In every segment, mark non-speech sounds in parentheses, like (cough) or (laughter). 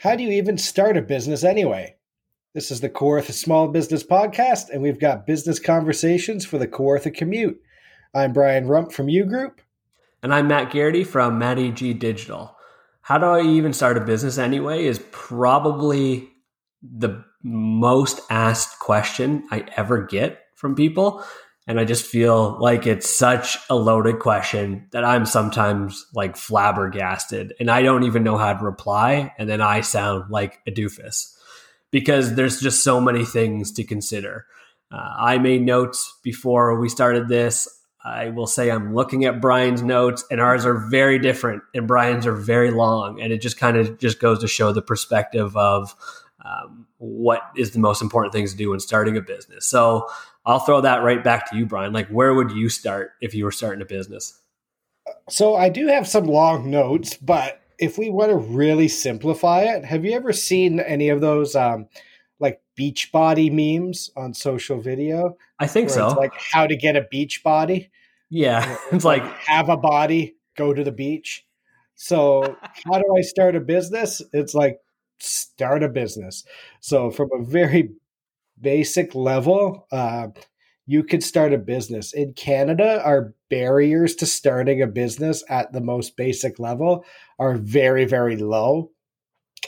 How do you even start a business anyway? This is the Kawartha Small Business Podcast, and we've got business conversations for the Kawartha commute. I'm Brian Rump from U Group. And I'm Matt Geraghty from Matty G Digital. How do I even start a business anyway is probably the most asked question I ever get from people. And I just feel like it's such a loaded question that I'm sometimes like flabbergasted and I don't even know how to reply. And then I sound like a doofus because there's just so many things to consider. Uh, I made notes before we started this. I will say I'm looking at Brian's notes, and ours are very different, and Brian's are very long, and it just kind of just goes to show the perspective of um, what is the most important things to do when starting a business. So I'll throw that right back to you, Brian. Like, where would you start if you were starting a business? So I do have some long notes, but if we want to really simplify it, have you ever seen any of those um, like beach body memes on social video? I think so. like how to get a beach body. Yeah, (laughs) it's like have a body, go to the beach. So how do I start a business? It's like start a business. So from a very basic level, uh, you could start a business. In Canada, our barriers to starting a business at the most basic level are very, very low.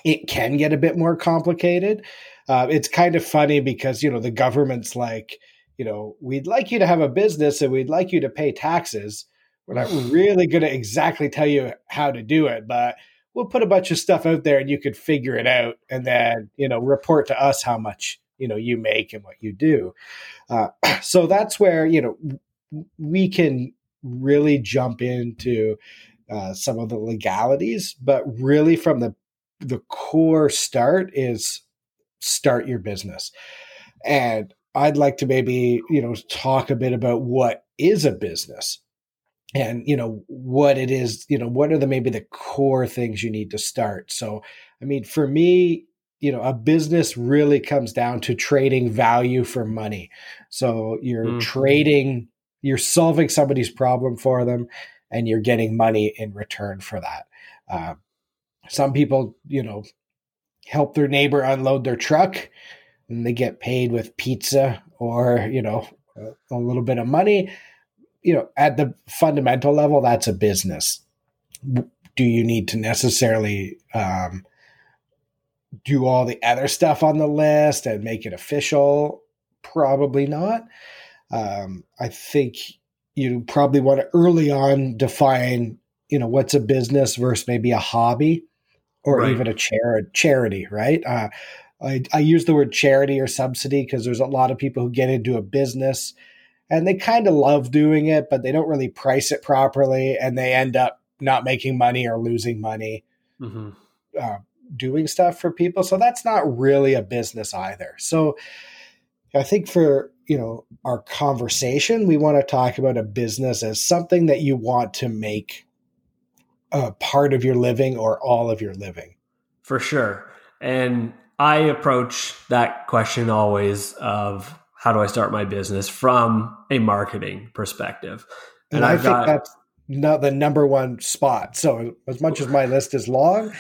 It can get a bit more complicated. Uh, it's kind of funny because, you know, the government's like, you know, we'd like you to have a business and we'd like you to pay taxes. We're not (sighs) really going to exactly tell you how to do it, but we'll put a bunch of stuff out there and you could figure it out and then, you know, report to us how much you know you make and what you do. Uh, (clears throat) so that's where you know we can really jump into uh, some of the legalities, but really from the the core start is start your business. And I'd like to maybe, you know, talk a bit about what is a business and, you know, what it is, you know, what are the maybe the core things you need to start. So, I mean, for me, you know a business really comes down to trading value for money. So you're mm. trading you're solving somebody's problem for them and you're getting money in return for that. Uh, some people you know help their neighbor unload their truck and they get paid with pizza or you know a, a little bit of money. You know at the fundamental level that's a business. Do you need to necessarily um, do all the other stuff on the list and make it official? Probably not. Um, I think you probably want to early on define, you know, what's a business versus maybe a hobby or right. even a char- charity, right? Uh, I, I use the word charity or subsidy because there's a lot of people who get into a business and they kind of love doing it, but they don't really price it properly and they end up not making money or losing money. Mm-hmm. Uh, doing stuff for people. So that's not really a business either. So I think for, you know, our conversation, we want to talk about a business as something that you want to make a part of your living or all of your living. For sure. And I approach that question always of how do I start my business from a marketing perspective. And, and I think got, that's not the number one spot. So as much as my list is long,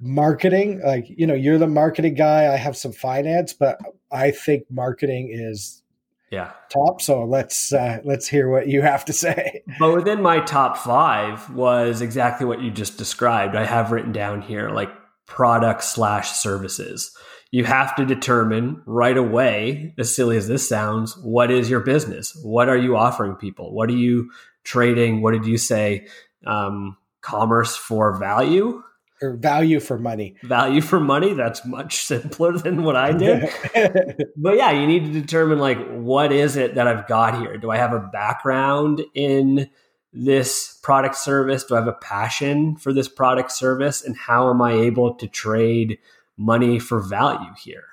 marketing like you know you're the marketing guy i have some finance but i think marketing is yeah. top so let's uh, let's hear what you have to say. But within my top five was exactly what you just described. I have written down here like product slash services. You have to determine right away as silly as this sounds what is your business? What are you offering people? What are you trading? What did you say um, commerce for value or value for money. Value for money. That's much (laughs) simpler than what I did. (laughs) but yeah, you need to determine like what is it that I've got here? Do I have a background in this product service? Do I have a passion for this product service? And how am I able to trade money for value here?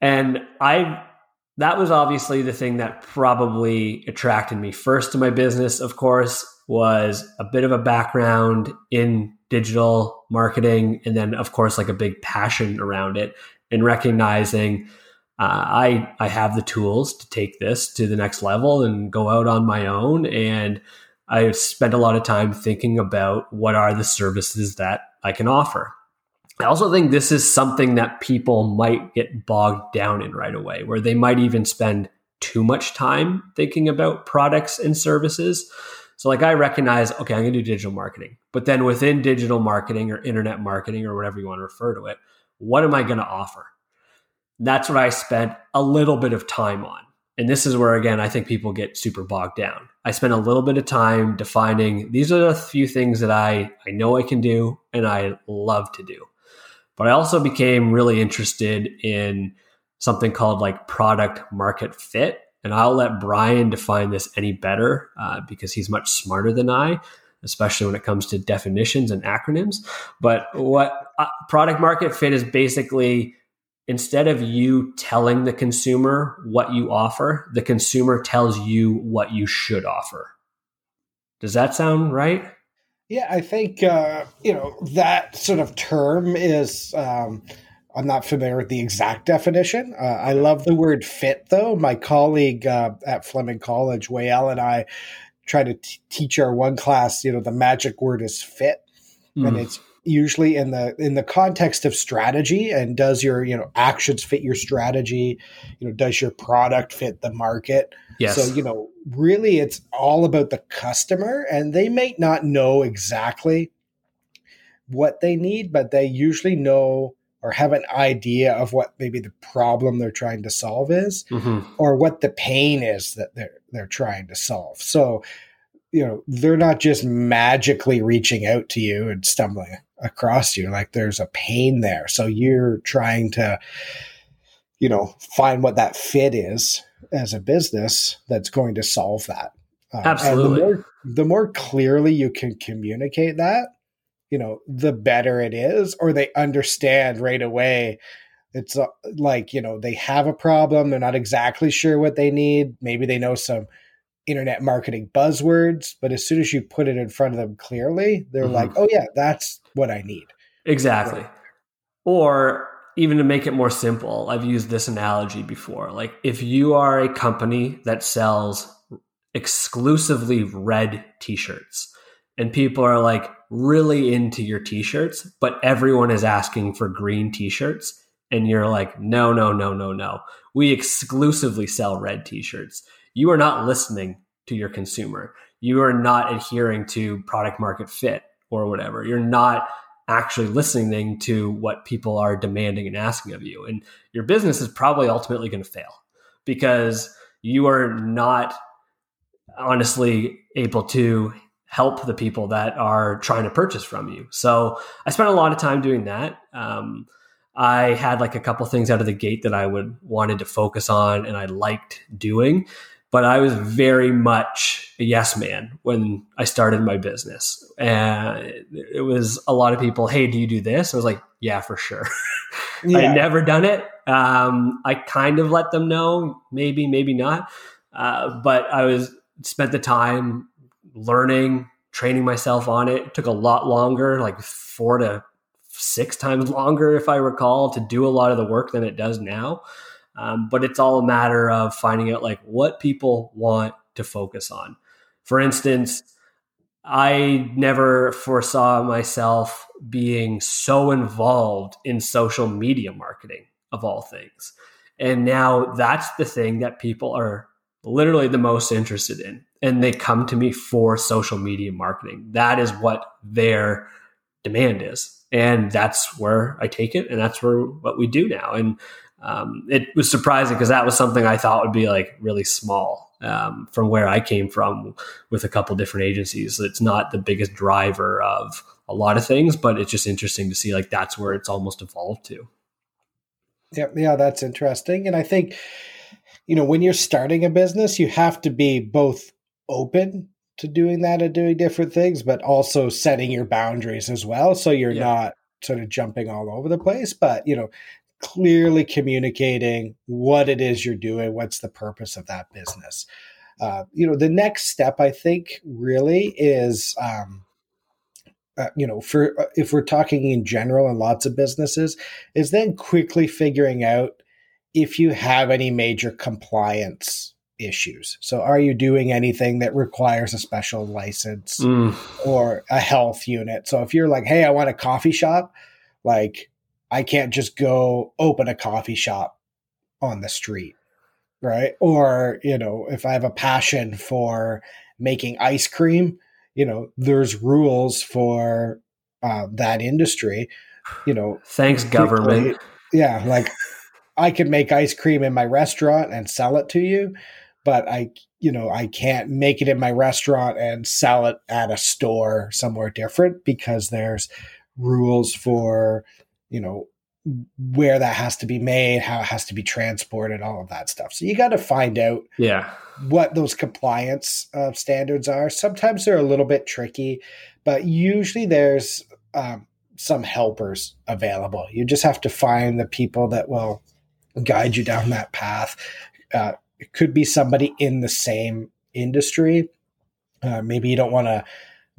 And I that was obviously the thing that probably attracted me first to my business, of course, was a bit of a background in digital marketing and then of course like a big passion around it and recognizing uh, I I have the tools to take this to the next level and go out on my own and I spent a lot of time thinking about what are the services that I can offer. I also think this is something that people might get bogged down in right away, where they might even spend too much time thinking about products and services. So, like, I recognize, okay, I'm going to do digital marketing, but then within digital marketing or internet marketing or whatever you want to refer to it, what am I going to offer? That's what I spent a little bit of time on. And this is where, again, I think people get super bogged down. I spent a little bit of time defining these are the few things that I, I know I can do and I love to do. But I also became really interested in something called like product market fit. And I'll let Brian define this any better uh, because he's much smarter than I, especially when it comes to definitions and acronyms. But what uh, product market fit is basically instead of you telling the consumer what you offer, the consumer tells you what you should offer. Does that sound right? Yeah, I think uh, you know that sort of term is. Um, I'm not familiar with the exact definition. Uh, I love the word fit, though. My colleague uh, at Fleming College, Wayel, and I try to t- teach our one class. You know, the magic word is fit, mm. and it's usually in the in the context of strategy and does your you know actions fit your strategy you know does your product fit the market yes. so you know really it's all about the customer and they may not know exactly what they need but they usually know or have an idea of what maybe the problem they're trying to solve is mm-hmm. or what the pain is that they're they're trying to solve. So you know they're not just magically reaching out to you and stumbling across you. Like there's a pain there. So you're trying to you know find what that fit is as a business that's going to solve that. Um, absolutely the more, the more clearly you can communicate that you know the better it is or they understand right away it's uh, like you know they have a problem they're not exactly sure what they need maybe they know some internet marketing buzzwords, but as soon as you put it in front of them clearly, they're mm-hmm. like, oh, yeah, that's what I need. Exactly. Or even to make it more simple, I've used this analogy before. Like, if you are a company that sells exclusively red t shirts, and people are like really into your t shirts, but everyone is asking for green t shirts. And you're like, no, no, no, no, no. We exclusively sell red t shirts you are not listening to your consumer. You are not adhering to product market fit or whatever. You're not actually listening to what people are demanding and asking of you. And your business is probably ultimately going to fail because you are not honestly able to help the people that are trying to purchase from you. So I spent a lot of time doing that. Um, I had like a couple things out of the gate that I would wanted to focus on and I liked doing but I was very much a yes man when I started my business. And it was a lot of people, hey, do you do this? I was like, yeah, for sure. (laughs) yeah. I never done it. Um, I kind of let them know, maybe, maybe not. Uh, but I was spent the time learning, training myself on it. it. Took a lot longer, like four to six times longer, if I recall, to do a lot of the work than it does now. Um, but it's all a matter of finding out like what people want to focus on. For instance, I never foresaw myself being so involved in social media marketing of all things. And now that's the thing that people are literally the most interested in. And they come to me for social media marketing. That is what their demand is. And that's where I take it. And that's where what we do now. And um, it was surprising because that was something I thought would be like really small um, from where I came from with a couple different agencies. It's not the biggest driver of a lot of things, but it's just interesting to see like that's where it's almost evolved to. Yeah, yeah, that's interesting. And I think, you know, when you're starting a business, you have to be both open to doing that and doing different things, but also setting your boundaries as well. So you're yeah. not sort of jumping all over the place. But, you know, clearly communicating what it is you're doing, what's the purpose of that business. Uh, you know, the next step, I think, really is, um, uh, you know, for uh, if we're talking in general and lots of businesses, is then quickly figuring out if you have any major compliance issues. So, are you doing anything that requires a special license mm. or a health unit? So, if you're like, hey, I want a coffee shop, Like I can't just go open a coffee shop on the street, right? Or, you know, if I have a passion for making ice cream, you know, there's rules for uh, that industry, you know. Thanks, government. Yeah, like I could make ice cream in my restaurant and sell it to you, but I, you know, I can't make it in my restaurant and sell it at a store somewhere different because there's rules for, you know, where that has to be made, how it has to be transported, all of that stuff. So you got to find out yeah what those compliance uh, standards are. Sometimes they're a little bit tricky, but usually there's um, some helpers available. You just have to find the people that will guide you down that path. Uh, it could be somebody in the same industry. Uh, maybe you don't want to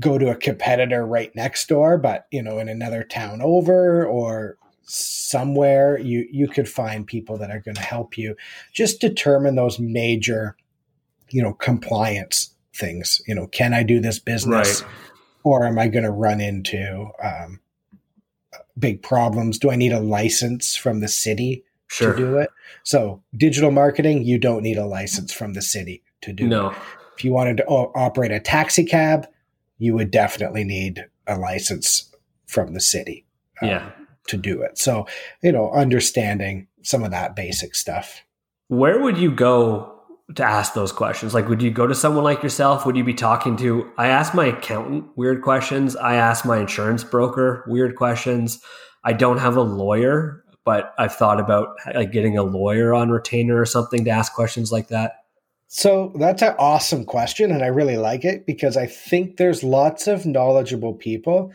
go to a competitor right next door, but you know, in another town over or somewhere you you could find people that are going to help you just determine those major you know compliance things you know can i do this business right. or am i going to run into um, big problems do i need a license from the city sure. to do it so digital marketing you don't need a license from the city to do no. it if you wanted to operate a taxi cab you would definitely need a license from the city um, yeah to do it. So, you know, understanding some of that basic stuff. Where would you go to ask those questions? Like, would you go to someone like yourself? Would you be talking to? I ask my accountant weird questions. I ask my insurance broker weird questions. I don't have a lawyer, but I've thought about like getting a lawyer on retainer or something to ask questions like that. So that's an awesome question, and I really like it because I think there's lots of knowledgeable people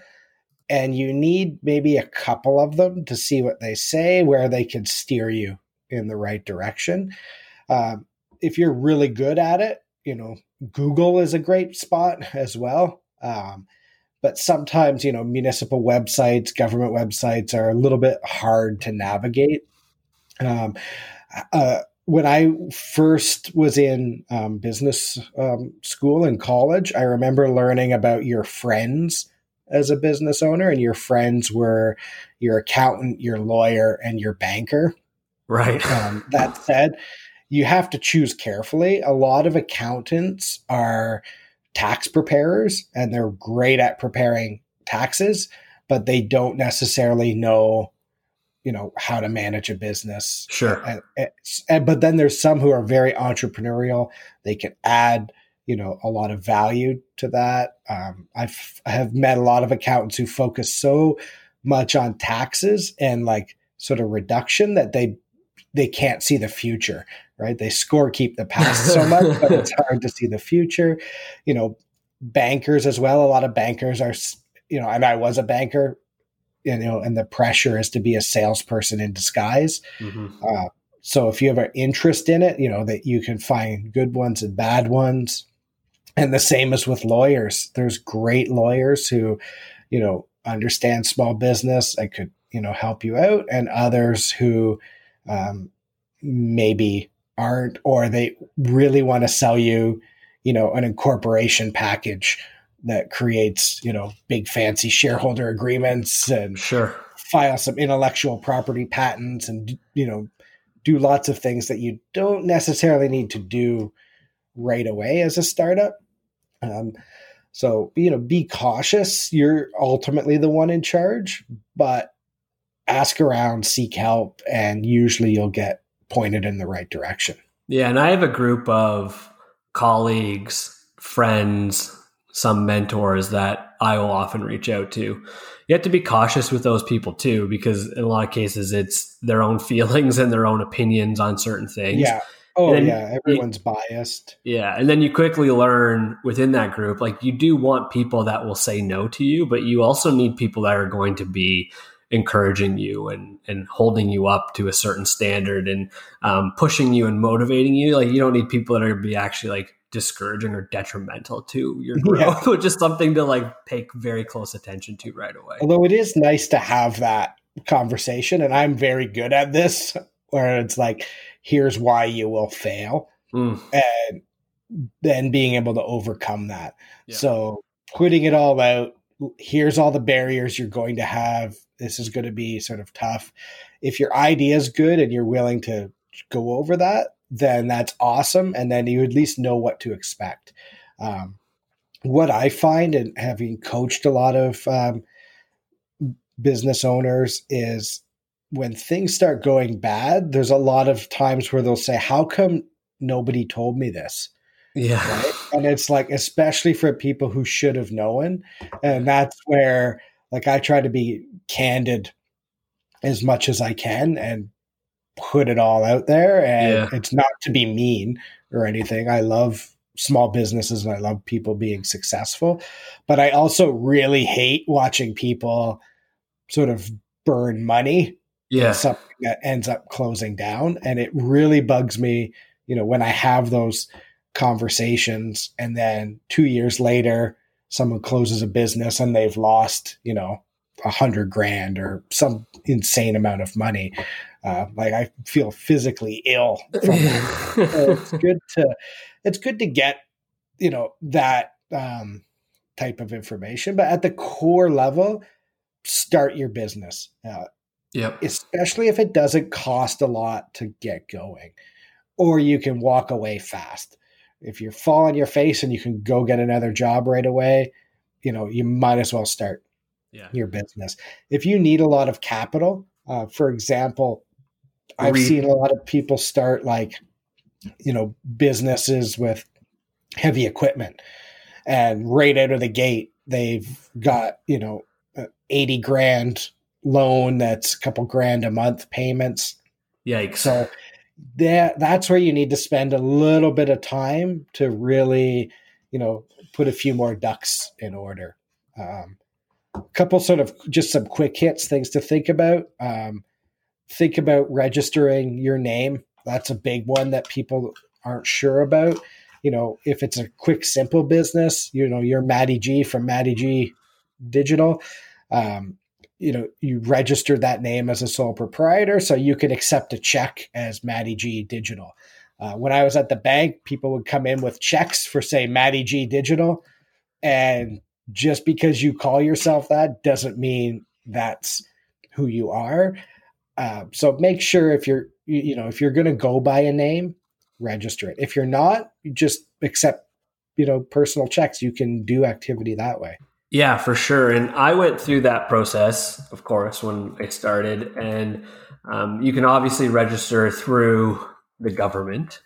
and you need maybe a couple of them to see what they say, where they can steer you in the right direction. Um, if you're really good at it, you know, Google is a great spot as well. Um, but sometimes, you know, municipal websites, government websites are a little bit hard to navigate. Um, uh, when I first was in um, business um, school in college, I remember learning about your friends as a business owner and your friends were your accountant, your lawyer, and your banker. Right. (laughs) Um, that said, you have to choose carefully. A lot of accountants are tax preparers and they're great at preparing taxes, but they don't necessarily know you know how to manage a business. Sure. And, and, but then there's some who are very entrepreneurial. They can add you know a lot of value to that. Um, I've I have met a lot of accountants who focus so much on taxes and like sort of reduction that they they can't see the future, right? They score keep the past so (laughs) much, but it's hard to see the future. You know, bankers as well. A lot of bankers are, you know, and I was a banker, you know, and the pressure is to be a salesperson in disguise. Mm-hmm. Uh, so if you have an interest in it, you know that you can find good ones and bad ones. And the same as with lawyers. There's great lawyers who, you know, understand small business and could, you know, help you out, and others who um, maybe aren't, or they really want to sell you, you know, an incorporation package that creates, you know, big fancy shareholder agreements and sure file some intellectual property patents and you know do lots of things that you don't necessarily need to do right away as a startup um, so, you know, be cautious. You're ultimately the one in charge, but ask around, seek help, and usually you'll get pointed in the right direction. Yeah. And I have a group of colleagues, friends, some mentors that I will often reach out to. You have to be cautious with those people too, because in a lot of cases, it's their own (laughs) feelings and their own opinions on certain things. Yeah. Oh yeah, everyone's you, biased. Yeah, and then you quickly learn within that group, like you do want people that will say no to you, but you also need people that are going to be encouraging you and and holding you up to a certain standard and um, pushing you and motivating you. Like you don't need people that are going to be actually like discouraging or detrimental to your (laughs) growth, yeah. (laughs) which is something to like pay very close attention to right away. Although it is nice to have that conversation, and I'm very good at this, where it's like here's why you will fail mm. and then being able to overcome that yeah. so putting it all out here's all the barriers you're going to have. This is going to be sort of tough. If your idea is good and you're willing to go over that, then that's awesome. And then you at least know what to expect. Um, what I find, and having coached a lot of um, business owners, is when things start going bad, there's a lot of times where they'll say, How come nobody told me this? Yeah. Right? And it's like, especially for people who should have known. And that's where, like, I try to be candid as much as I can and put it all out there. And yeah. it's not to be mean or anything. I love small businesses and I love people being successful. But I also really hate watching people sort of burn money. Yeah. Something that ends up closing down. And it really bugs me, you know, when I have those conversations and then two years later someone closes a business and they've lost, you know, a hundred grand or some insane amount of money. Uh, like I feel physically ill. so (laughs) it's good to it's good to get you know that um, type of information, but at the core level, start your business. Uh, yep. Especially if it doesn't cost a lot to get going, or you can walk away fast. If you fall on your face and you can go get another job right away, you know you might as well start yeah. your business. If you need a lot of capital, uh, for example, I've Re- seen a lot of people start like you know businesses with heavy equipment and right out of the gate they've got you know 80 grand loan that's a couple grand a month payments yikes so that that's where you need to spend a little bit of time to really you know put a few more ducks in order um, a couple sort of just some quick hits things to think about um, think about registering your name. That's a big one that people aren't sure about. You know, if it's a quick, simple business, you know, you're Matty G from Matty G Digital. Um, you know, you register that name as a sole proprietor, so you can accept a check as Matty G Digital. Uh, when I was at the bank, people would come in with checks for, say, Matty G Digital. And just because you call yourself that doesn't mean that's who you are. Uh, so make sure if you're you, know if you're going to go by a name, register it. If you're not, just accept you know personal checks. You can do activity that way. Yeah, for sure. And I went through that process, of course, when I started. And um, you can obviously register through the government.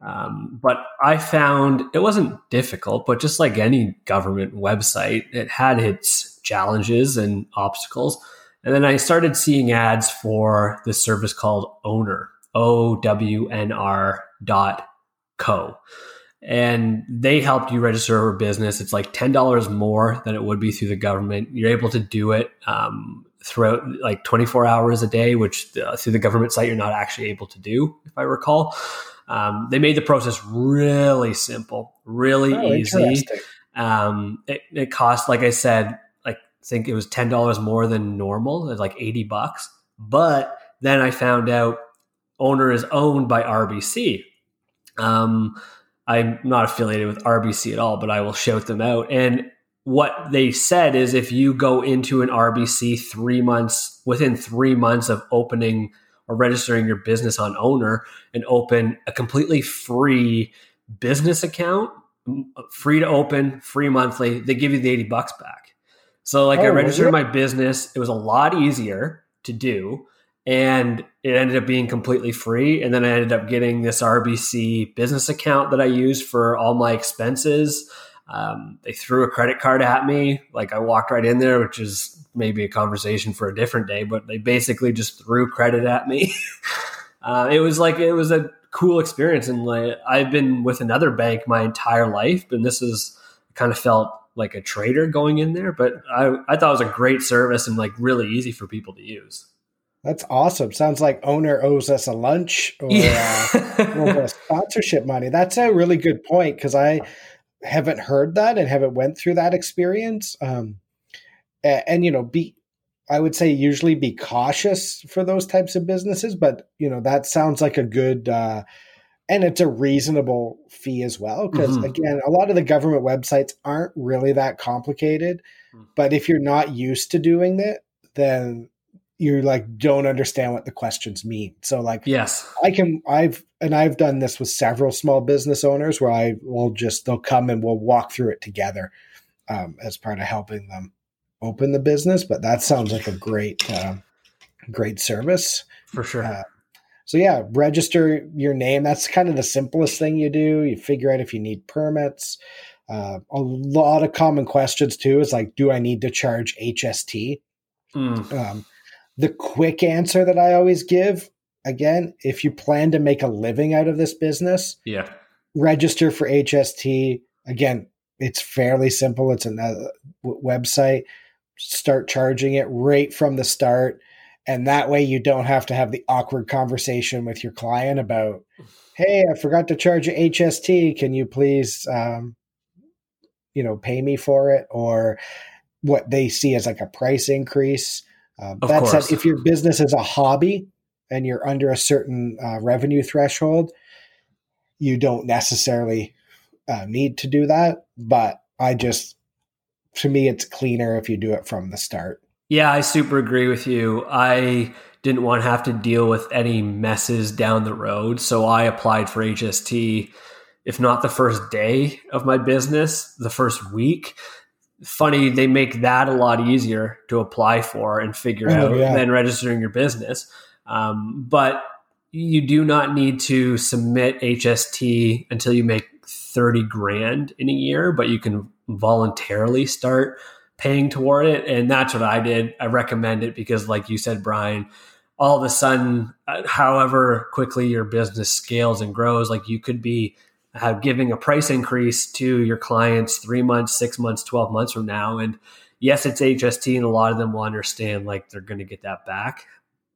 Um, but I found it wasn't difficult, but just like any government website, it had its challenges and obstacles. And then I started seeing ads for this service called Ownr, O W N R dot co. And they helped you register a business. It's like $10 more than it would be through the government. You're able to do it um, throughout like 24 hours a day, which uh, through the government site, you're not actually able to do, if I recall. Um, they made the process really simple, really oh, easy. Um, it, it cost, like I said, like I think it was ten dollars more than normal. It's like eighty bucks. But then I found out Ownr is owned by RBC. Um, I'm not affiliated with RBC at all, but I will shout them out. And what they said is if you go into an RBC three months within three months of opening or registering your business on Ownr and open a completely free business account, free to open, free monthly, they give you the 80 bucks back. So like oh, I registered my business. It was a lot easier to do. And it ended up being completely free. And then I ended up getting this RBC business account that I used for all my expenses. Um, they threw a credit card at me. Like I walked right in there, which is maybe a conversation for a different day, but they basically just threw credit at me. (laughs) uh, it was like, it was a cool experience. And like, I've been with another bank my entire life, and this is kind of felt like a traitor going in there, but I, I thought it was a great service and like really easy for people to use. That's awesome. Sounds like Ownr owes us a lunch or yeah. uh, (laughs) sponsorship money. That's a really good point because I haven't heard that and haven't went through that experience. Um, and, and, you know, be I would say usually be cautious for those types of businesses, but you know that sounds like a good uh, and it's a reasonable fee as well because mm-hmm. again a lot of the government websites aren't really that complicated mm-hmm. but if you're not used to doing it then you like don't understand what the questions mean so like yes i can i've and i've done this with several small business owners where i will just they'll come and we'll walk through it together um, as part of helping them open the business but that sounds like a great uh, great service for sure uh, so yeah, register your name. That's kind of the simplest thing you do. You figure out if you need permits. Uh, a lot of common questions too is like, do I need to charge HST? Mm. Um, the quick answer that I always give, again, if you plan to make a living out of this business, yeah, register for HST. Again, it's fairly simple. It's a website. Start charging it right from the start and that way you don't have to have the awkward conversation with your client about hey i forgot to charge you hst can you please um, you know pay me for it or what they see as like a price increase uh, that said if your business is a hobby and you're under a certain uh, revenue threshold you don't necessarily uh, need to do that but i just to me it's cleaner if you do it from the start yeah, I super agree with you. I didn't want to have to deal with any messes down the road. So I applied for HST, if not the first day of my business, the first week. Funny, they make that a lot easier to apply for and figure oh, out yeah. than registering your business. Um, but you do not need to submit HST until you make 30 grand in a year, but you can voluntarily start paying toward it. And that's what I did. I recommend it because, like you said, Brian, all of a sudden, uh, however quickly your business scales and grows, like you could be uh, giving a price increase to your clients three months, six months, 12 months from now. And yes, it's HST, and a lot of them will understand like they're going to get that back.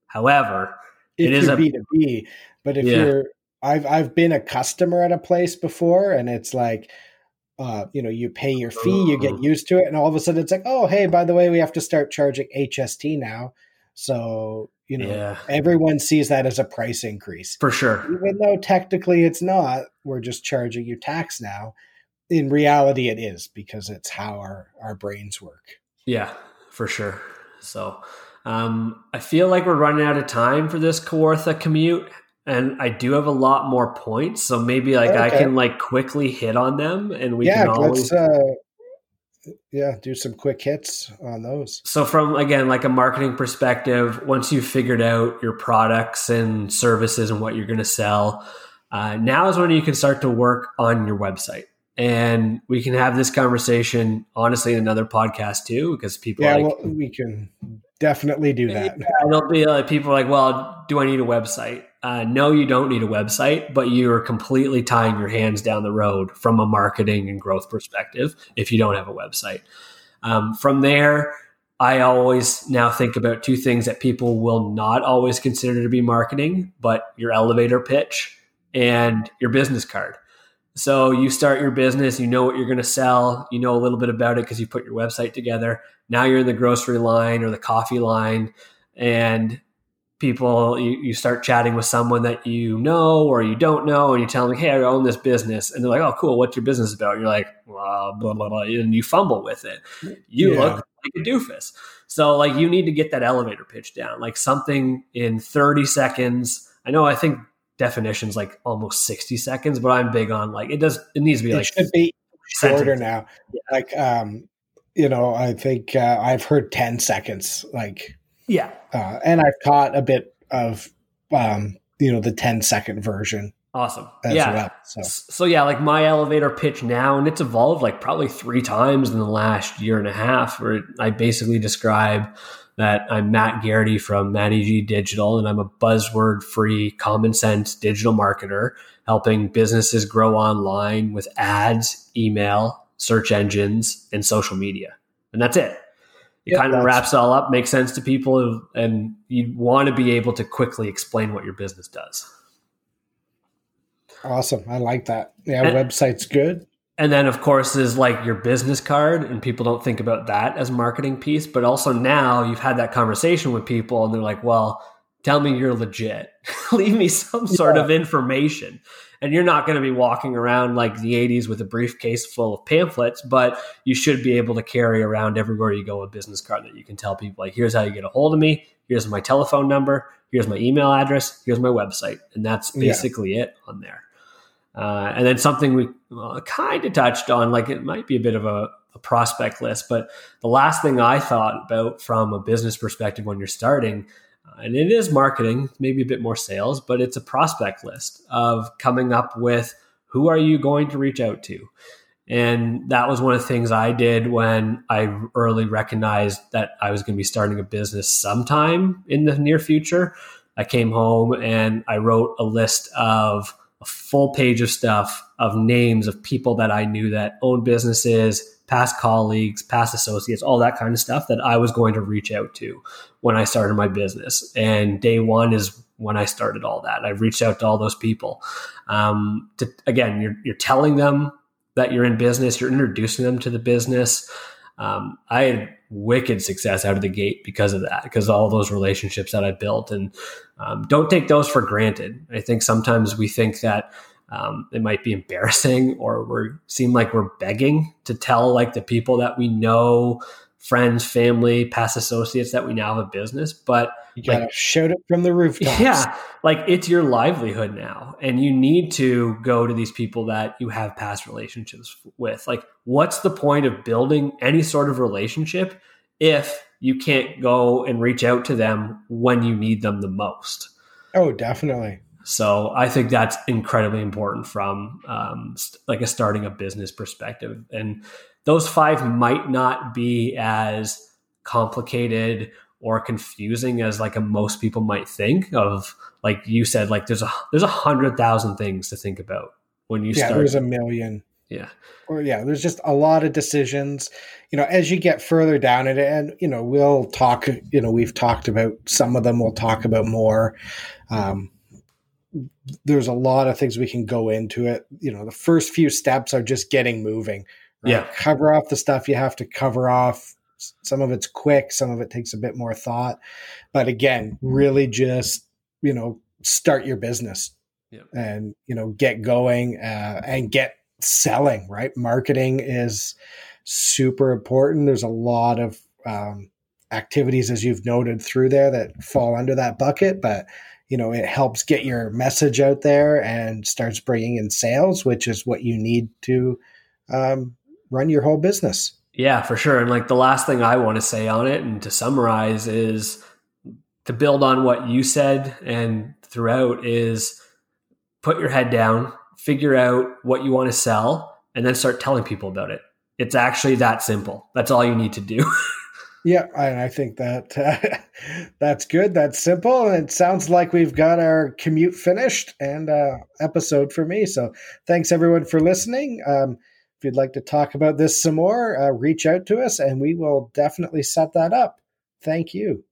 However, if it is a B2B, but if yeah. you're, I've, I've been a customer at a place before and it's like, uh, you know, you pay your fee, you get used to it, and all of a sudden it's like, oh, hey, by the way, we have to start charging HST now. So, you know, yeah. everyone sees that as a price increase. For sure. Even though technically it's not, we're just charging you tax now. In reality, it is because it's how our, our brains work. Yeah, for sure. So, um, I feel like we're running out of time for this Kawartha commute and I do have a lot more points, so maybe like okay. I can like quickly hit on them, and we yeah, can always let's, uh, yeah do some quick hits on those. So from again like a marketing perspective, once you've figured out your products and services and what you're going to sell, uh, now is when you can start to work on your website. And we can have this conversation honestly in another podcast too, because people yeah, like, well, we can definitely do that. Yeah, (laughs) there'll be like people are like, well, do I need a website? Uh, no, you don't need a website, but you are completely tying your hands down the road from a marketing and growth perspective if you don't have a website. Um, from there, I always now think about two things that people will not always consider to be marketing, but your elevator pitch and your business card. So you start your business, you know what you're going to sell, you know a little bit about it because you put your website together. Now you're in the grocery line or the coffee line, and people you, you start chatting with someone that you know or you don't know and you tell them hey i own this business and they're like oh cool what's your business about? And you're like blah blah blah, blah and you fumble with it. You yeah. look like a doofus. So like you need to get that elevator pitch down like something in 30 seconds. I know i think definitions like almost 60 seconds but i'm big on like it does it needs to be it like should be shorter now. Yeah. like um you know i think uh, i've heard 10 seconds like yeah. Uh, and I've caught a bit of, um, you know, the 10 second version. Awesome. yeah. Well, so. so. yeah, like my elevator pitch now, and it's evolved like probably three times in the last year and a half, where I basically describe that I'm Matt Geraghty from Matty G Digital, and I'm a buzzword free, common sense digital marketer, helping businesses grow online with ads, email, search engines, and social media. And that's it it kind of wraps it all up, makes sense to people, and you want to be able to quickly explain what your business does. Awesome. I like that. Yeah, and, website's good. And then, of course, is like your business card, and people don't think about that as marketing piece. But also now you've had that conversation with people, and they're like, well, tell me you're legit. (laughs) Leave me some sort yeah. of information. And you're not going to be walking around like the 80s with a briefcase full of pamphlets, but you should be able to carry around everywhere you go a business card that you can tell people, like, here's how you get a hold of me, here's my telephone number, here's my email address, here's my website. And that's basically yeah. it on there. Uh, and then something we uh, kind of touched on, like it might be a bit of a, a, prospect list, but the last thing I thought about from a business perspective when you're starting, and it is marketing, maybe a bit more sales, but it's a prospect list of coming up with who are you going to reach out to. And that was one of the things I did when I early recognized that I was going to be starting a business sometime in the near future. I came home and I wrote a list of a full page of stuff of names of people that I knew that owned businesses, past colleagues, past associates, all that kind of stuff that I was going to reach out to when I started my business. And day one is when I started all that. I reached out to all those people. Um, to, again, you're, you're telling them that you're in business, you're introducing them to the business. Um, I had wicked success out of the gate because of that, because all those relationships that I built. And um, don't take those for granted. I think sometimes we think that um, it might be embarrassing or we seem like we're begging to tell like the people that we know friends, family, past associates that we now have a business, but you like, shout it from the rooftops. Yeah, like it's your livelihood now, and you need to go to these people that you have past relationships with. Like, what's the point of building any sort of relationship if you can't go and reach out to them when you need them the most? Oh, definitely. So I think that's incredibly important from um, like a starting a business perspective, and those five might not be as complicated or confusing as like a most people might think of like you said like there's a there's a hundred thousand things to think about when you yeah, start there's a million. Yeah. Or yeah there's just a lot of decisions. You know as you get further down it and you know we'll talk you know we've talked about some of them we'll talk about more. Um, there's a lot of things we can go into it you know the first few steps are just getting moving right? yeah cover off the stuff you have to cover off some of it's quick, some of it takes a bit more thought. But again, really just, you know, start your business yep. and, you know, get going uh, and get selling, right? Marketing is super important. There's a lot of um, activities, as you've noted through there, that fall under that bucket, but you know it helps get your message out there and starts bringing in sales which is what you need to um, run your whole business yeah, for sure. And like the last thing I want to say on it and to summarize is to build on what you said and throughout is put your head down, figure out what you want to sell, and then start telling people about it. It's actually that simple. That's all you need to do. (laughs) yeah, and I think that uh, (laughs) that's good. That's simple. And it sounds like we've got our commute finished and uh, episode for me. So thanks everyone for listening. Um, if you'd like to talk about this some more, uh, reach out to us and we will definitely set that up. Thank you.